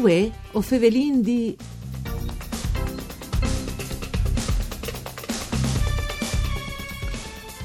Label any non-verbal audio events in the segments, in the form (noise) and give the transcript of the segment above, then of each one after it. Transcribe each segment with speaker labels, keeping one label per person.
Speaker 1: Uè, o fevelin di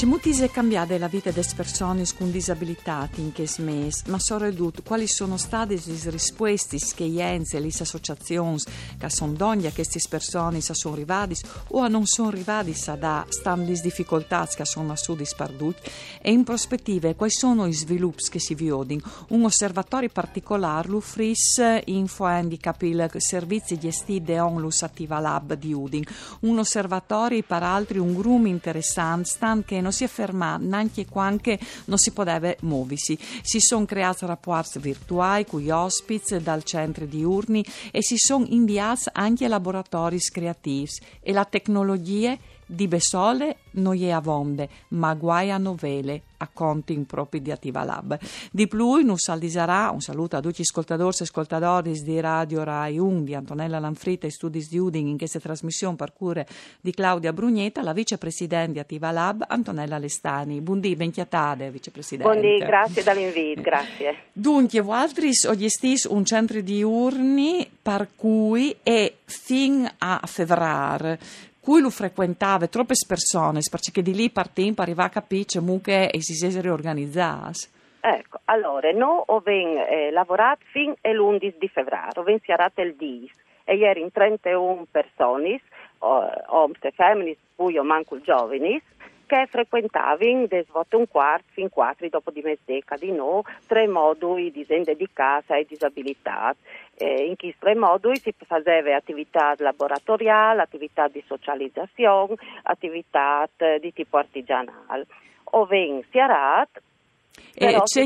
Speaker 1: Ci mutise cambiare la vita delle persone con disabilità in che mes, ma soprattutto quali sono state le risposte che ienze le associazioni che sono donne a queste persone che sono arrivate o non sono arrivate da stanno le difficoltà che sono assurde sperdute e in prospettiva quali sono i sviluppi che si vedono. Un osservatorio particolare l'Ufris Info Handicap il servizi gestiti da Onlus Attiva Lab di Udin. Un osservatorio per altri un groom interessante stan che non non si è fermato neanche quando non si poteva muoversi. Si sono creati rapporti virtuali con gli ospiti dal centro di Urni e si sono inviati anche laboratori creativi e la tecnologia di Besole non è a vonde, ma guai a novele, a conti in propri di Attiva Lab. Di più, non saldisarà, un saluto a tutti gli ascoltatori e ascoltatori di Radio Rai 1, di Antonella Lanfrita e Studi di Uding in questa trasmissione per cure di Claudia Brugnetta, la vicepresidente di Attiva Lab, Antonella Lestani. Buondì, ben chiatade, vicepresidente.
Speaker 2: Buondì, grazie dall'invito, grazie.
Speaker 1: Dunque, voi oggi un centro di urni per cui è fin a febbraio cui lo frequentava troppe persone, perché di lì partim per arrivare a capire che si siano riorganizzati.
Speaker 2: Ecco, allora, noi abbiamo eh, lavorato fino all'11 di febbraio, abbiamo iniziato il 10 e ieri in 31 persone, uomini e femmine, poi manco giovani, che frequentavano da svolto un quarto fin quattro dopo di mezz'eca di no, tre moduli di sende di casa e disabilità. Eh, in questi tre moduli si faceva attività laboratoriale, attività di socializzazione, attività di tipo artigianale. Oven Siarat
Speaker 1: e c'è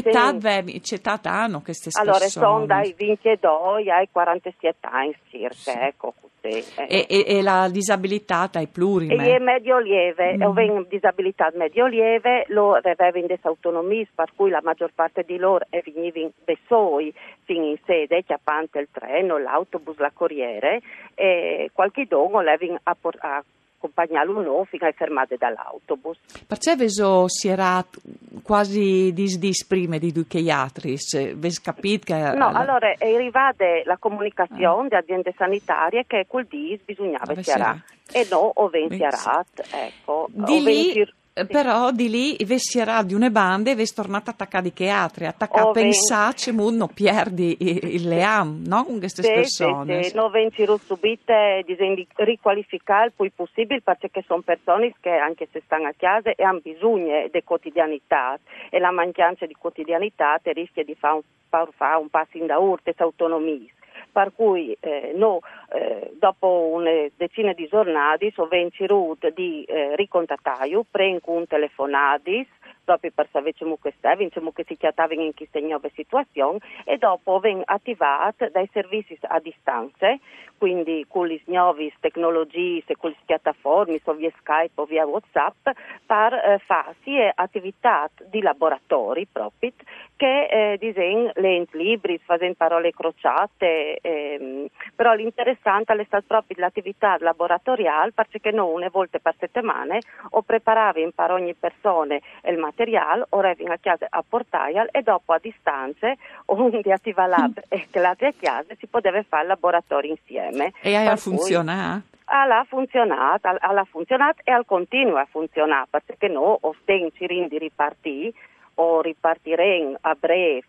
Speaker 1: età hanno queste
Speaker 2: allora, persone? Allora, sono dai 22 ai 47 anni circa, sì. ecco.
Speaker 1: Sì, e, e, e, la disabilità dai plurime?
Speaker 2: E è medio lieve, mm. ho disabilità medio lieve, loro avevano delle autonomie, per cui la maggior parte di loro venivano da soli fino in sede, chiappante il treno, l'autobus, la corriere, e qualche dono l'avevano a, a accompagnarlo no fino alle fermate dall'autobus.
Speaker 1: Perché si era quasi dis prima di due chiatris, ves capito che...
Speaker 2: No, allora è arrivata la comunicazione ah. di aziende sanitarie che quel dis bisognava chiarare e no, o venziarat, ecco.
Speaker 1: Di lì... Eh, però di lì vestirà di una banda e vesti tornata attaccata di altri, attacca a pensare che non perdi il leam, no? Con queste
Speaker 2: sì,
Speaker 1: persone.
Speaker 2: Sì, sì. Noi vengono subite di riqualificare il più possibile perché sono persone che anche se stanno a casa e hanno bisogno di quotidianità e la mancanza di quotidianità rischia di fare un, fare un passo in da urte, autonomia per cui eh, no, eh, dopo una decina di giornate sono venuti di eh, ricontattare, prenco un telefonadis, proprio per sapere che stavi, che si chiamavano in queste nuove situazioni e dopo vengono attivati dai servizi a distanza, quindi con le nuove tecnologie, con le piattaforme, so via Skype o via Whatsapp, per eh, fare sia attività di laboratori proprio che eh, disegno lenti libri, facendo parole crociate, ehm, però l'interessante è stata proprio l'attività laboratoriale perché noi una volta per settimana o preparavi per ogni persona il materiale, o arrivi a casa a portare e dopo a distanze (laughs) o di attiva lab e (laughs) che l'altra chiesa si poteva fare il laboratorio insieme.
Speaker 1: E ha funzionato?
Speaker 2: Ha funzionato, ha funzionato e al continuo a funzionare perché noi osten ci rindi ripartì o ripartiremo a breve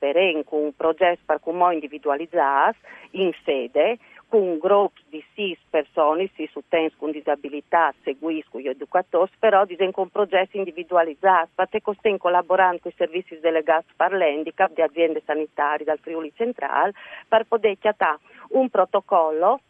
Speaker 2: sperem con un progetto per cui individualizzato in sede con un gruppo di sei persone, sei utenti con disabilità, seguisco gli educatori, però disegno con progetti individualizzati, perché stiamo collaborando con i servizi delegati per l'handicap di aziende sanitarie dal Friuli Centrale per poter chiatare un protocollo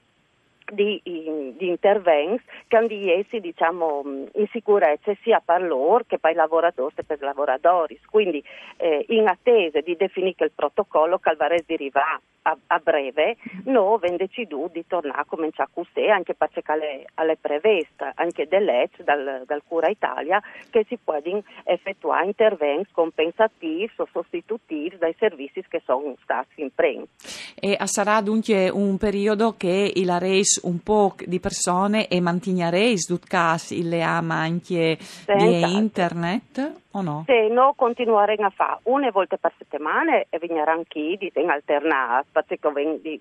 Speaker 2: di, di interventi che hanno essi diciamo, in sicurezza sia per loro che per i lavoratori che per i lavoratori. Quindi eh, in attesa di definire il protocollo che Alvarez deriva a, a, breve, noi abbiamo deciso di tornare a cominciare a così anche perché alle, alle preveste anche dell'EC dal, dal Cura Italia che si possono effettuare interventi compensativi o sostitutivi dai servizi che sono stati in prima.
Speaker 1: E sarà dunque un periodo che il RES un po' di persone e mantignereis dut cas il ama anche di internet? o no?
Speaker 2: Se no continueremo a fare una volta per settimana e vengeranno chi di alternare perché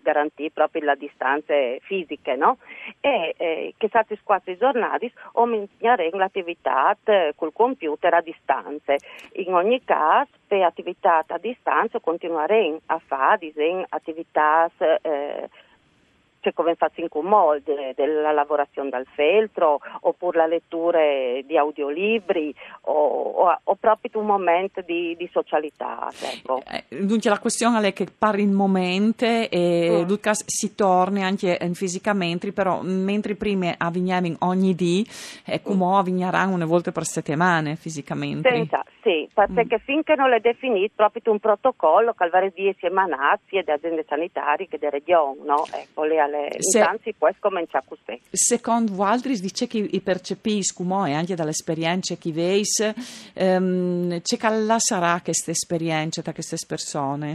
Speaker 2: garantire proprio la distanza fisica, no? E eh, che stati quattro giornate aumenteremo l'attività col computer a distanza. In ogni caso, per attività a distanza continueremo a fare attività eh, cioè come faccio in Cumol, de, della lavorazione dal feltro, oppure la lettura di audiolibri, o, o, o proprio un momento di, di socialità. Ecco.
Speaker 1: Eh, dunque la questione è che per il momento eh, mm. si torna anche eh, fisicamente, però mentre prima avveniamo ogni dì, eh, come mm. avvegneranno una volta per settimane fisicamente.
Speaker 2: Senza, sì, perché mm. finché non è definito proprio un protocollo che varie die si emanati e da aziende sanitarie che delle regioni, no? Ecco, le alle Se, intanzi può cominciare così.
Speaker 1: Secondo voi dice che i percepiscono e anche dalle esperienze che veis, ehm, c'è che sarà questa esperienza da queste persone?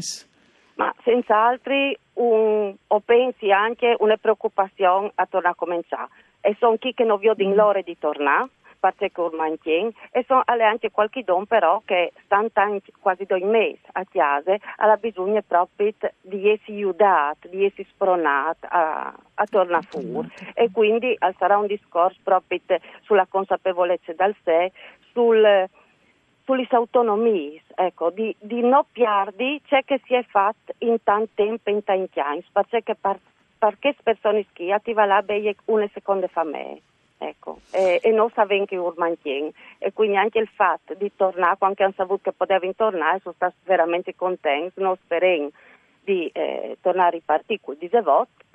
Speaker 2: Ma senz'altro un, o pensi anche una preoccupazione a tornare a cominciare. E sono chi che non vedono mm. l'ora di tornare parte curmantien e sono anche qualche don però che stanno quasi due mesi a chiesa ha bisogno proprio di essere aiutati, di essere spronati a, a tornare fuori e quindi sarà un discorso proprio sulla consapevolezza del sé, sul sulle autonomie, ecco, di, di non perdere ciò che si è fatto in tanto tempo, in tanti anni, perché per, persone che attiva la una seconda famiglia ecco, e, e non sapevano che urmantien. E quindi anche il fatto di tornare, quando hanno saputo che potevano tornare, sono stati veramente contenti, non sperano di eh, tornare a ripartire con il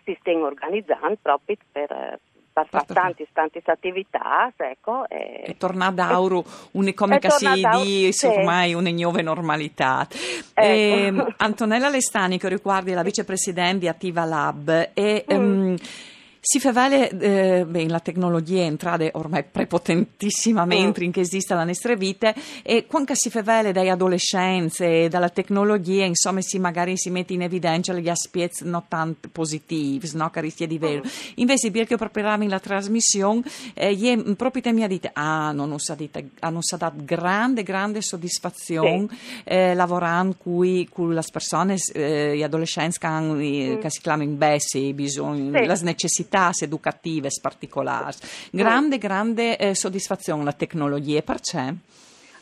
Speaker 2: si stanno organizzando proprio per, per fare tante, tante attività, ecco. E,
Speaker 1: e tornare d'auro, un'economica si di sì. ormai una nuova normalità. Ecco. Ehm, Antonella Lestani, che riguarda la vicepresidente di Attiva Lab, e, mm. um, si fa vale, eh, beh, la tecnologia entrata ormai prepotentissimamente mm. in che esista la nostra vita e quando si fa vale dalle adolescenze e dalla tecnologia, insomma, si magari si mette in evidenza gli aspetti non tanto positivi, no, che rischia di vero. Mm. Invece, perché preparavamo la trasmissione, eh, io proprio te mi ha detto, ah, non ho dato, hanno dato grande, grande soddisfazione sì. eh, lavorando qui con le persone, eh, gli adolescenti che, hanno, mm. che si chiamano bessi, bisogno, sì. le necessità attività educative particolari. Grande, grande eh, soddisfazione la tecnologia, perché?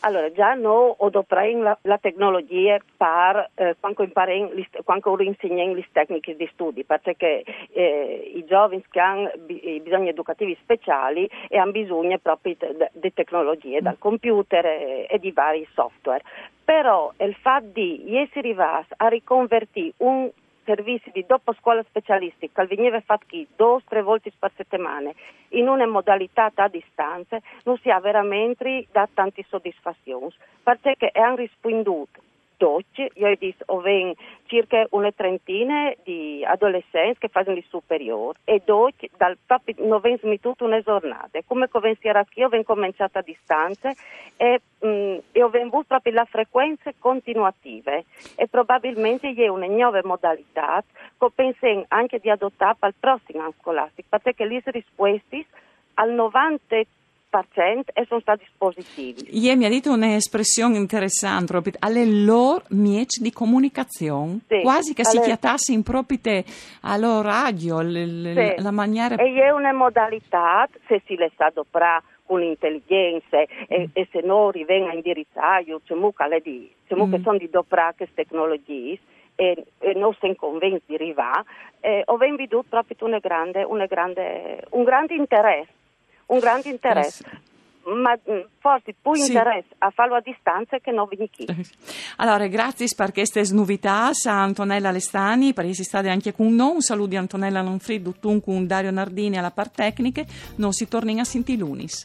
Speaker 2: Allora, già noi adopriamo la, la tecnologia per eh, quando, impariamo, quando insegniamo le tecniche di studio, perché eh, i giovani che hanno i bisogni educativi speciali e hanno bisogno proprio di tecnologie, dal computer e, e, di vari software. Però il fatto di essere arrivati a riconvertire un servizi di dopo scuola specialistica che veniva fatti due o tre volte per settimana in una modalità a distanza non si ha veramente da tante soddisfazioni. Perché hanno risponduto Deutsch, io ho ho circa una trentina di adolescenti che fanno il superiore e Deutsch dal proprio non vengono tutte una giornata. Come si era io ho cominciato a distanza e, mh, mm, e ho avuto proprio la frequenza continuative e probabilmente è una nuova modalità che penso anche di adottare al prossimo anno scolastico perché le risposte al 90 e sono stati positivi.
Speaker 1: Ieri mi ha detto un'espressione interessante, proprio, alle loro mieci di comunicazione, sì, quasi che alle... si chiatasse in proprio alla radio, l- sì. la maniera...
Speaker 2: E è una modalità, se si le sa doprare con l'intelligenza e, mm. e, se non rivenga indirizzato, c'è mucca di, c'è mucca mm. sono di doprare queste tecnologie, e, e, non si convinti di arrivare, eh, ho veduto proprio una grande, una grande, un grande interesse un grande interesse. Eh ma mm, forse più sì. interesse a farlo a distanza che non venire qui.
Speaker 1: Allora, grazie per queste novità a Antonella Lestani, per essere stata anche con noi. Un saluto di Antonella Nonfrid, con Dario Nardini alla parte tecnica. Non si torna a sentire lunis.